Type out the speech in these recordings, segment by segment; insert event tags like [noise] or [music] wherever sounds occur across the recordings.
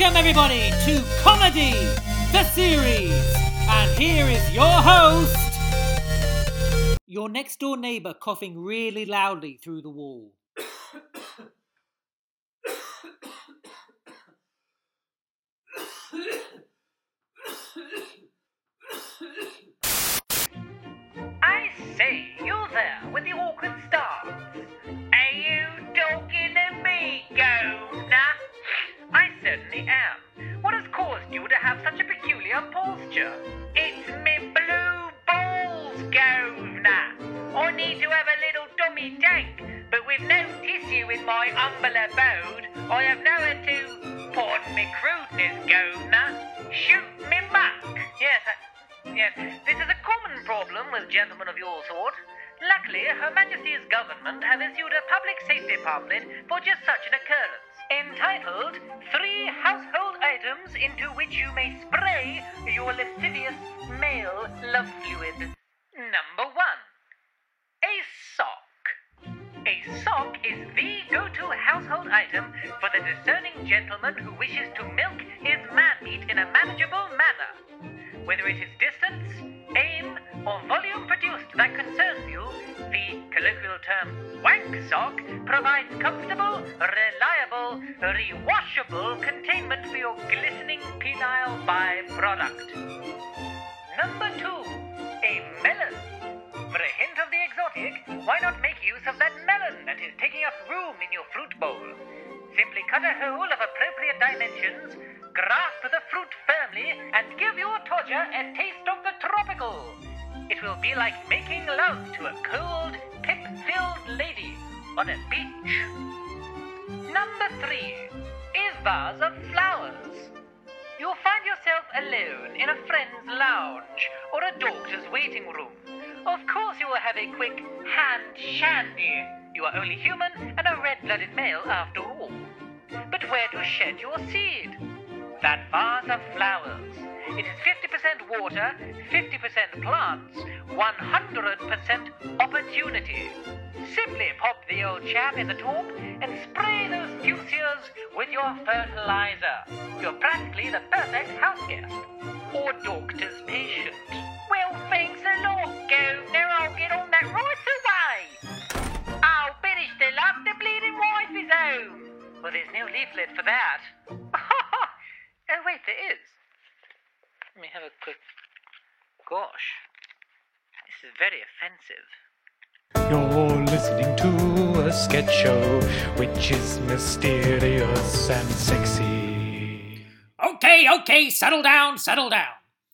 Welcome, everybody, to Comedy, the series. And here is your host, your next door neighbor coughing really loudly through the wall. I say, you there with the awkward stance. Are you talking to me, Governor? Certainly am. What has caused you to have such a peculiar posture? It's me blue balls, Governor. I need to have a little dummy tank, but with no tissue in my humble abode, I have nowhere to, pardon me crudeness, Governor, shoot me back. Yes, I, Yes, this is a common problem with gentlemen of your sort. Luckily, Her Majesty's government have issued a public safety pamphlet for just such an occurrence, entitled Three Household Items into which you may spray your lascivious male love fluid. Number one, a sock. A sock is the go-to household item for the discerning gentleman who wishes to milk his man-meat in a manageable manner. Whether it is distance, aim, or volume produced that concerns you, the colloquial term wank sock provides comfortable, reliable, rewashable containment for your glistening penile byproduct. Number two, a melon. For a hint of the exotic, why not make use of that melon that is taking up room in your fruit bowl? Simply cut a hole of appropriate dimensions, grasp the fruit firmly, and give your torture a taste of the tropical. It will be like making love to a cold, on a beach. Number three, is vase of flowers. You'll find yourself alone in a friend's lounge or a doctor's waiting room. Of course, you will have a quick hand shandy. You are only human and a red blooded male after all. But where to shed your seed? That vase of flowers. It is 50% water, 50% plants, 100% opportunity. Simply pop the old chap in the top and spray those fuchsias with your fertilizer. You're practically the perfect house guest or doctor's patient. Well, thanks a lot, Governor. I'll get on that right away. I'll finish the love the bleeding wife is home. Well, there's no leaflet for that. [laughs] oh, wait, there is. Let me have a quick. Gosh, this is very offensive. You're listening to a sketch show which is mysterious and sexy. Okay, okay, settle down, settle down.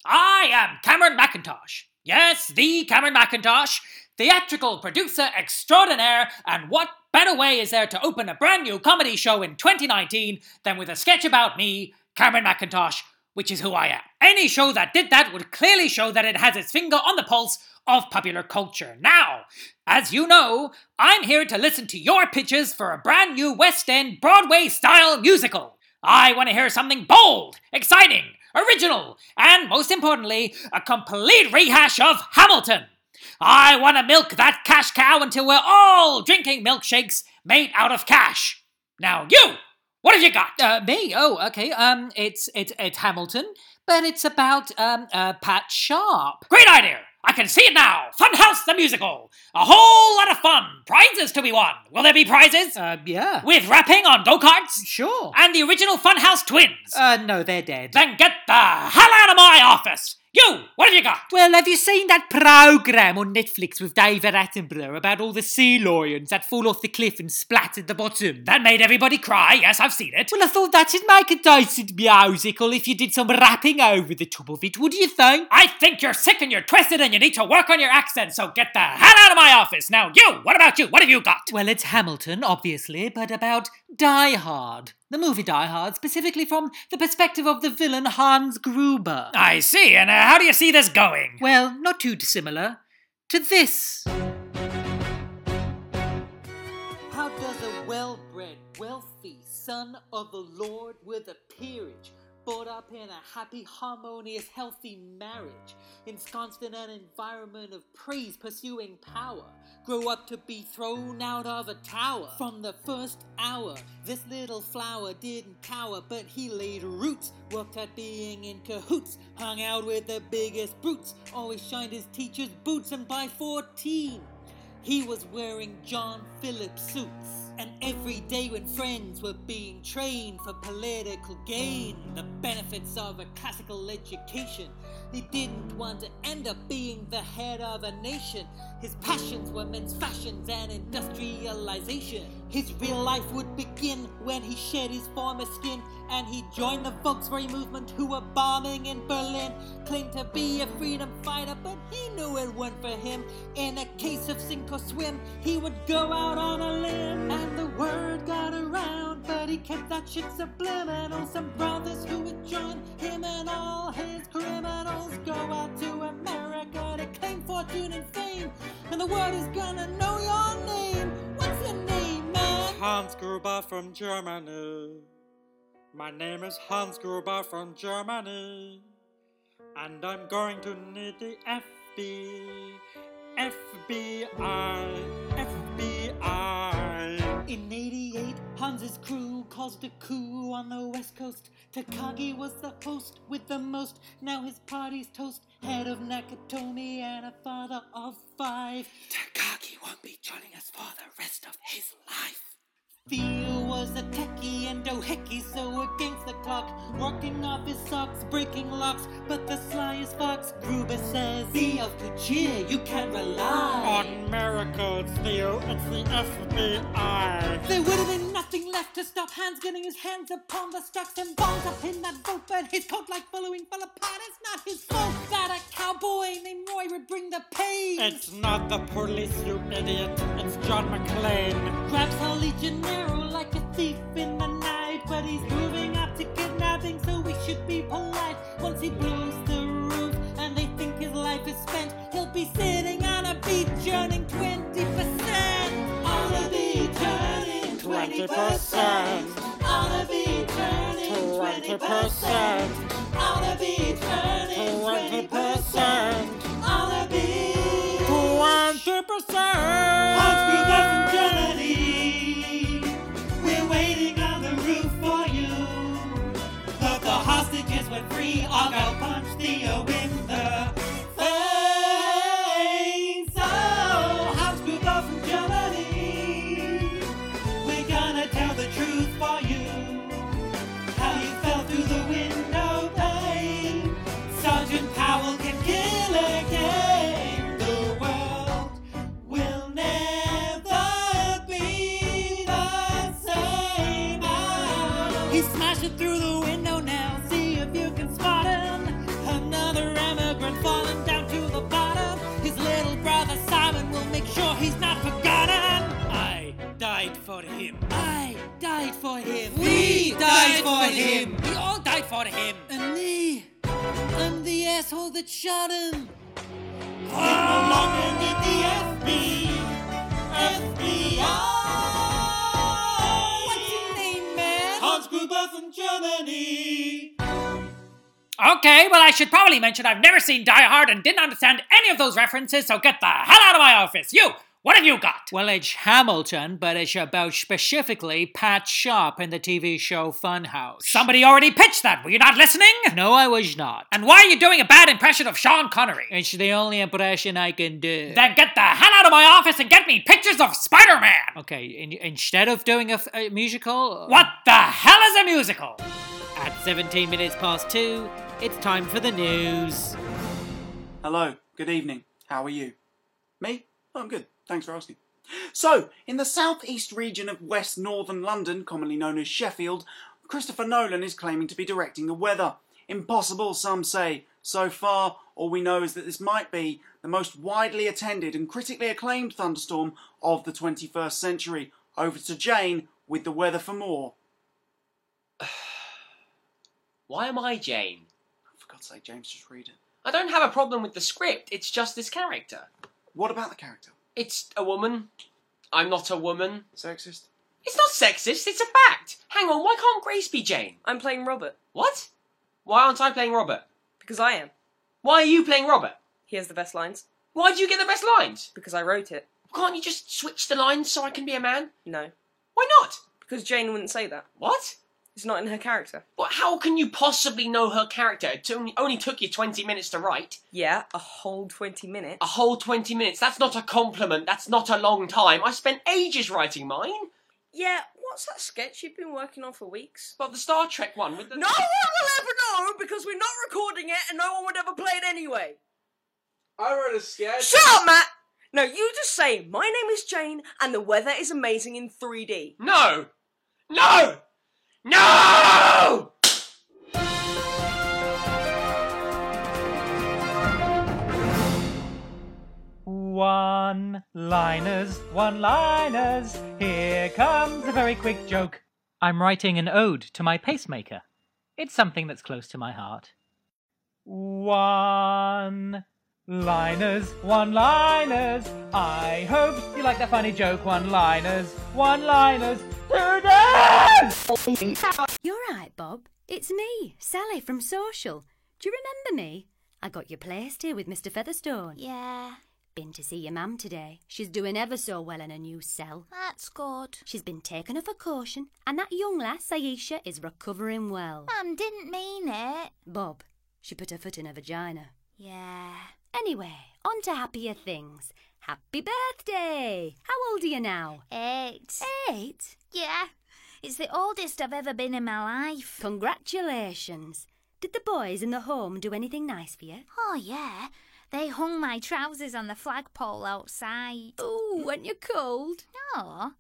I am Cameron Mackintosh. Yes, the Cameron Mackintosh, theatrical producer extraordinaire, and what better way is there to open a brand new comedy show in 2019 than with a sketch about me, Cameron Mackintosh, which is who I am. Any show that did that would clearly show that it has its finger on the pulse of popular culture. Now, as you know, I'm here to listen to your pitches for a brand new West End Broadway style musical. I want to hear something bold, exciting, original, and most importantly, a complete rehash of Hamilton. I want to milk that cash cow until we're all drinking milkshakes made out of cash. Now, you, what have you got? Uh, me? Oh, okay. Um, it's it's it's Hamilton, but it's about um uh, Pat Sharp. Great idea! I can see it now! Funhouse the Musical! A whole lot of fun! Prizes to be won! Will there be prizes? Uh, yeah. With rapping on go karts? Sure. And the original Funhouse twins? Uh, no, they're dead. then get the hell out of my office! You, what have you got? Well, have you seen that program on Netflix with David Attenborough about all the sea lions that fall off the cliff and splat at the bottom? That made everybody cry. Yes, I've seen it. Well, I thought that would make a decent musical if you did some rapping over the top of it. What do you think? I think you're sick and you're twisted and you need to work on your accent, so get the hell out of my office. Now, you, what about you? What have you got? Well, it's Hamilton, obviously, but about Die Hard. The movie Die Hard, specifically from the perspective of the villain Hans Gruber. I see, and uh, how do you see this going? Well, not too dissimilar to this. How does a well bred, wealthy son of the Lord with a peerage brought up in a happy, harmonious, healthy marriage, ensconced in an environment of praise, pursuing power, grow up to be thrown out of a tower. From the first hour, this little flower didn't cower, but he laid roots, worked at being in cahoots, hung out with the biggest brutes, always shined his teacher's boots, and by 14, he was wearing John Phillips suits. And every day when friends were being trained for political gain, the benefits of a classical education, he didn't want to end up being the head of a nation. His passions were men's fashions and industrialization. His real life would begin when he shed his former skin and he joined the Volkswagen movement who were bombing in Berlin. Claimed to be a freedom fighter, but he knew it wasn't for him. In a case of sink or swim, he would go out on a limb. And the word got around, but he kept that shit subliminal. Some brothers who would join him and all his criminals go out to America to claim fortune and fame. And the world is gonna know your name. What's your name, man? Hans Gruber from Germany. My name is Hans Gruber from Germany. And I'm going to need the FB. FBI. FBI. In 88, Hans's crew caused a coup on the west coast. Takagi was the host with the most. Now his party's toast. Head of Nakatomi and a father of five. Takagi won't be joining us for the rest of his life. Theo was a techie and dohickey, so against the clock, working off his socks, breaking locks. But the slyest fox, Gruber says, Theo could cheer, you can rely On miracles, Theo, it's the FBI. There would have been nothing left to stop Hans getting his hands upon the stocks and bonds up in that boat, but his coat like billowing fell apart. It's not his fault that a cowboy named Roy would bring the pain. It's not the police, you idiot. It's John McClane. grabs a legionnaire like a thief in the night, but he's moving up to kidnapping, so we should be polite. Once he blows the earning 20%. On a beach earning 20%. On a beach earning 20%. On a beach. Twenty percent. Gruber from Germany. We're waiting on the roof for you. But the hostages went free. I'll punch the face. For him. I died for him. We died for him. We all died for him. And me, I'm the asshole that shot him. I no longer need the FB. FBI. What's your name, man? Hans Gruber from Germany. Okay, well, I should probably mention I've never seen Die Hard and didn't understand any of those references, so get the hell out of my office. You, what have you got? Well, it's Hamilton, but it's about specifically Pat Sharp in the TV show Funhouse. Somebody already pitched that. Were you not listening? No, I was not. And why are you doing a bad impression of Sean Connery? It's the only impression I can do. Then get the hell out of my office and get me pictures of Spider Man! Okay, in, instead of doing a, f- a musical, uh, What the hell is a musical? At 17 minutes past two, it's time for the news. Hello, good evening. How are you? Me? Oh, I'm good. Thanks for asking. So, in the southeast region of West Northern London, commonly known as Sheffield, Christopher Nolan is claiming to be directing the weather. Impossible, some say. So far, all we know is that this might be the most widely attended and critically acclaimed thunderstorm of the 21st century. Over to Jane with the weather for more. [sighs] Why am I Jane? Oh, for God's sake, James, just read it. I don't have a problem with the script, it's just this character. What about the character? It's a woman. I'm not a woman. Sexist? It's not sexist, it's a fact. Hang on, why can't Grace be Jane? I'm playing Robert. What? Why aren't I playing Robert? Because I am. Why are you playing Robert? He has the best lines. Why do you get the best lines? Because I wrote it. Can't you just switch the lines so I can be a man? No. Why not? Because Jane wouldn't say that. What? It's not in her character. But how can you possibly know her character? It only, only took you 20 minutes to write. Yeah, a whole 20 minutes. A whole 20 minutes. That's not a compliment. That's not a long time. I spent ages writing mine. Yeah, what's that sketch you've been working on for weeks? But the Star Trek one with the. No one will ever know because we're not recording it and no one would ever play it anyway. I wrote a sketch. Shut up, Matt! No, you just say, my name is Jane and the weather is amazing in 3D. No! No! No! One liners, one liners. Here comes a very quick joke. I'm writing an ode to my pacemaker. It's something that's close to my heart. One liners, one liners. I hope you like that funny joke. One liners, one liners. Today! You're right, Bob. It's me, Sally from Social. Do you remember me? I got you placed here with Mr. Featherstone. Yeah, Been to see your mum today. She's doing ever so well in her new cell. that's good. She's been taken off her caution, and that young lass, Aisha, is recovering well. Mum didn't mean it. Bob, she put her foot in her vagina. Yeah. Anyway, on to happier things. Happy birthday! How old are you now? Eight. Eight? Yeah. It's the oldest I've ever been in my life. Congratulations. Did the boys in the home do anything nice for you? Oh, yeah. They hung my trousers on the flagpole outside. Oh, weren't you cold? No,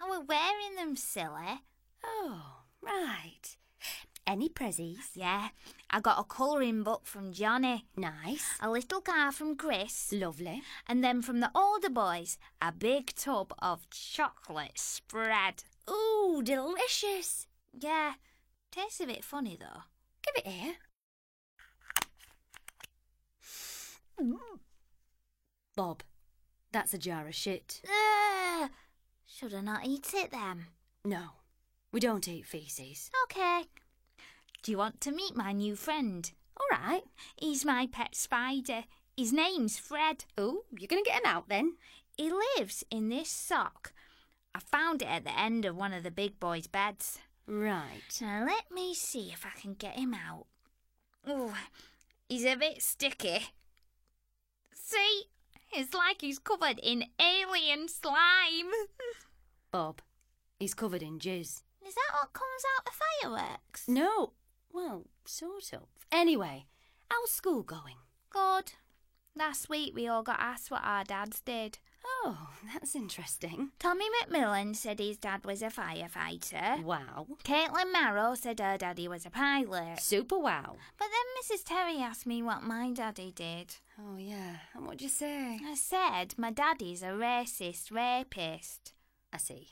I was wearing them, silly. Oh, right. Any prezzies? Yeah, I got a colouring book from Johnny, Nice. a little car from Chris, Lovely. and then from the older boys, a big tub of chocolate spread. Ooh, delicious. Yeah, tastes a bit funny though. Give it here. Mm. Bob, that's a jar of shit. Ugh, should I not eat it then? No, we don't eat feces. Okay. Do you want to meet my new friend? All right. He's my pet spider. His name's Fred. Oh, you're going to get him out then? He lives in this sock. I found it at the end of one of the big boys' beds. Right. Now let me see if I can get him out. Oh, he's a bit sticky. See? It's like he's covered in alien slime. [laughs] Bob, he's covered in jizz. Is that what comes out of fireworks? No, well, sort of. Anyway, how's school going? Good. Last week we all got asked what our dads did. Oh, [laughs] that's interesting. Tommy McMillan said his dad was a firefighter. Wow. Caitlin Marrow said her daddy was a pilot. Super wow. But then Mrs. Terry asked me what my daddy did. Oh, yeah. And what'd you say? I said my daddy's a racist rapist. I see.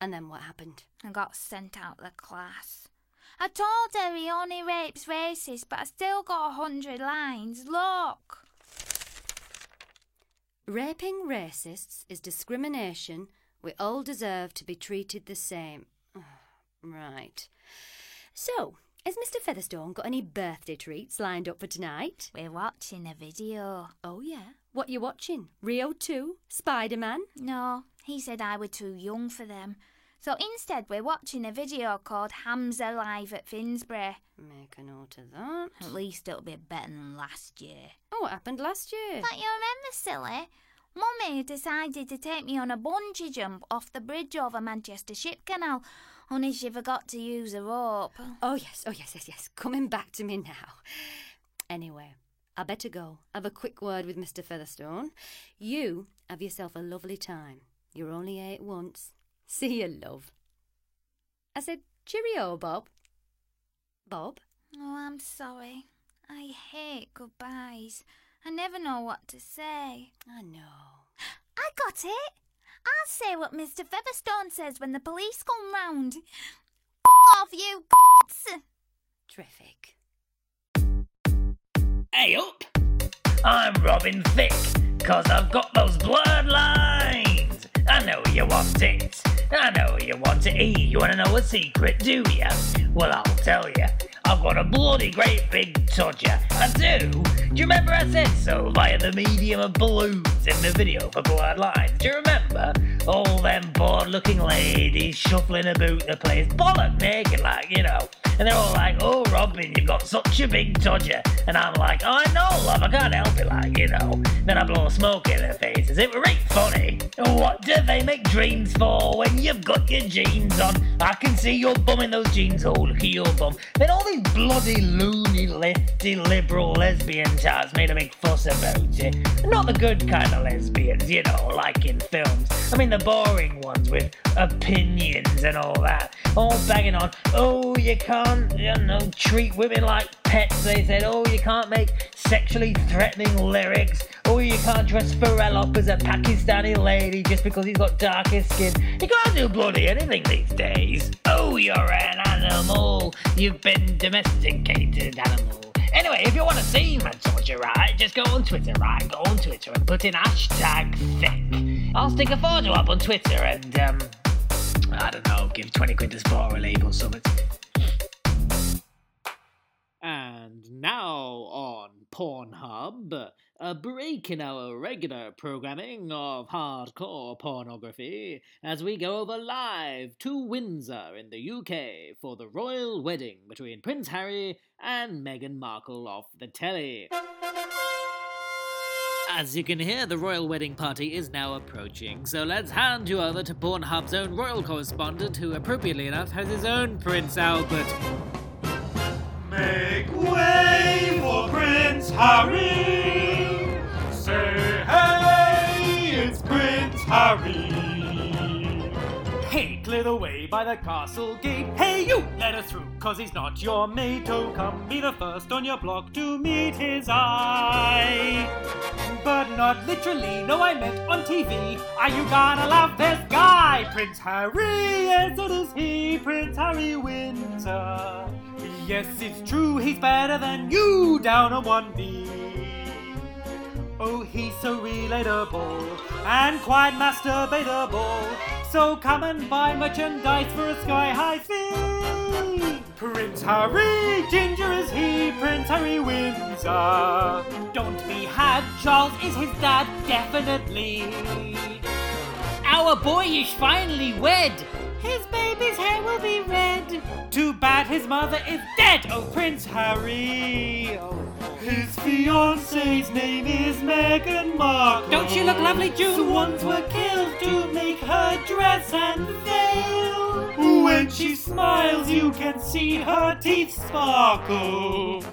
And then what happened? I got sent out the class. I told her he only rapes racists, but I still got a hundred lines. Look. Raping racists is discrimination. We all deserve to be treated the same. [sighs] Right. So, has Mr. Featherstone got any birthday treats lined up for tonight? We're watching a video. Oh, yeah. What you watching? Rio 2? Spider Man? No, he said I were too young for them. So instead, we're watching a video called Hams Alive at Finsbury. Make a note of that. At least it'll be better than last year. Oh, what happened last year? But you remember, silly? Mummy decided to take me on a bungee jump off the bridge over Manchester Ship Canal, only she forgot to use a rope. Oh, yes. Oh, yes, yes, yes. Coming back to me now. Anyway, I better go. Have a quick word with Mr. Featherstone. You have yourself a lovely time. You're only eight once. See you, love. I said, cheerio, Bob. Bob? Oh, I'm sorry. I hate goodbyes. I never know what to say. I know. I got it. I'll say what Mr. Featherstone says when the police come round. off you, Terrific. Hey up! I'm Robin Thicke, cause I've got those blurred lines. I know you want it. I know you want to eat. You wanna know a secret, do ya? Well, I'll tell ya. I've got a bloody great big todger. I do. Do you remember I said so via the medium of balloons in the video for Blurred Lines? Do you remember? All them bored looking ladies shuffling about the place, bollock naked, like, you know. And they're all like, oh, Robin, you've got such a big todger. And I'm like, oh, I know, love, I can't help it, like, you know. Then I blow smoke in their faces. It was right funny. What do they make dreams for when you've got your jeans on? I can see your bum in those jeans. Oh, look at your bum. Then all these bloody loony, lefty, liberal lesbian types made a big fuss about it. Not the good kind of lesbians, you know, like in films. I mean, the boring ones with opinions and all that. All banging on, oh, you can't, you know, treat women like pets. They said, oh, you can't make sexually threatening lyrics. Oh, you can't dress Pharrell up as a Pakistani lady just because he's got darker skin. You can't do bloody anything these days. Oh, you're an animal. You've been domesticated animal. Anyway, if you want to see my torture, right, just go on Twitter, right? Go on Twitter and put in hashtag thick. I'll stick a photo up on Twitter and, um, I don't know, give 20 quid to Sport Relief or something. And now on Pornhub, a break in our regular programming of hardcore pornography as we go over live to Windsor in the UK for the royal wedding between Prince Harry and Meghan Markle off the telly. As you can hear, the royal wedding party is now approaching, so let's hand you over to Pornhub's own royal correspondent, who appropriately enough has his own Prince Albert. Make way for Prince Harry. Say hey, it's Prince Harry. Clear the way by the castle gate. Hey, you, let us through, cause he's not your mate. Oh, come be the first on your block to meet his eye. But not literally, no, I meant on TV. Are you gonna love this guy? Prince Harry, yes, it is he, Prince Harry Windsor. Yes, it's true, he's better than you down on one knee. Oh, he's so relatable and quite masturbatable. So come and buy merchandise for a sky high fee. Prince Harry, ginger is he, Prince Harry Windsor. Don't be had, Charles is his dad, definitely. Our boy is finally wed. His baby's hair will be red. Too bad his mother is dead. Oh, Prince Harry. Oh. His fiance's name is Meghan Markle. Don't she look lovely, June? Swans were killed to make her dress and veil. When she smiles, you can see her teeth sparkle.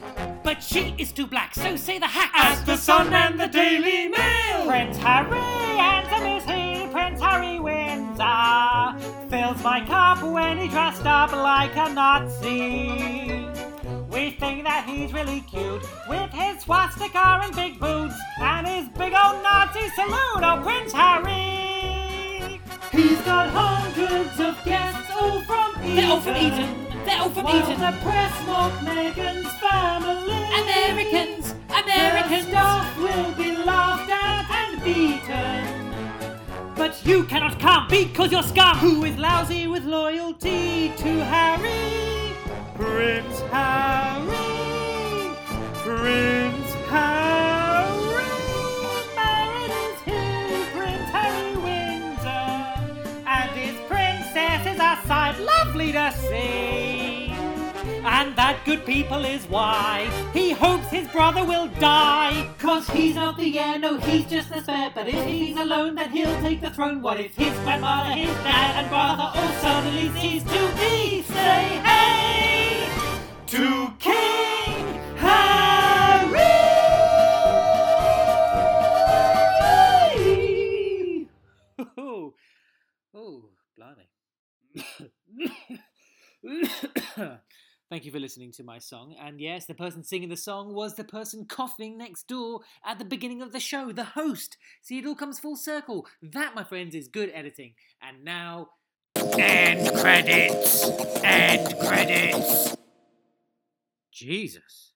But she is too black, so say the hack. As the Sun and the Daily Mail. Prince Harry, handsome is he, Prince Harry Windsor. Fills my cup when he dressed up like a Nazi. We think that he's really cute with his swastika and big boots and his big old Nazi salute. Oh, Prince Harry! He's got hundreds of guests all from Eton. They're all from Eton. They're all from While Eton. the press mock Meghan's family. Americans, Americans. staff will be laughed at and beaten. But you cannot come because you're scum. Who is lousy with loyalty to Harry? That good people is why he hopes his brother will die. Cause he's not the heir, no, he's just the spare. But if he's alone, then he'll take the throne. What if his grandmother, his dad, and brother all suddenly cease to be? Say hey To King Thank you for listening to my song. And yes, the person singing the song was the person coughing next door at the beginning of the show, the host. See, it all comes full circle. That, my friends, is good editing. And now. End credits! End credits! Jesus.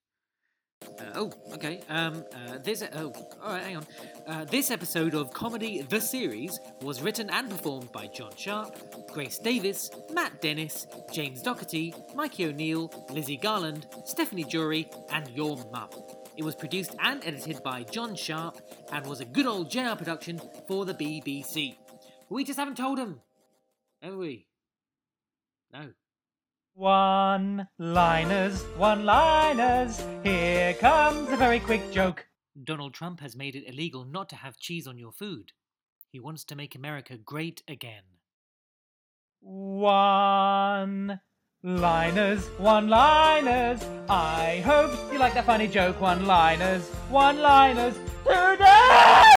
Uh, oh, okay. Um, uh, this. Oh, all right. Hang on. Uh, this episode of Comedy the Series was written and performed by John Sharp, Grace Davis, Matt Dennis, James Doherty, Mikey O'Neill, Lizzie Garland, Stephanie Jury, and your mum. It was produced and edited by John Sharp and was a good old JR production for the BBC. We just haven't told them, have we? No. One liners, one liners. Here comes a very quick joke. Donald Trump has made it illegal not to have cheese on your food. He wants to make America great again. One liners, one liners. I hope you like that funny joke. One liners, one liners. Today!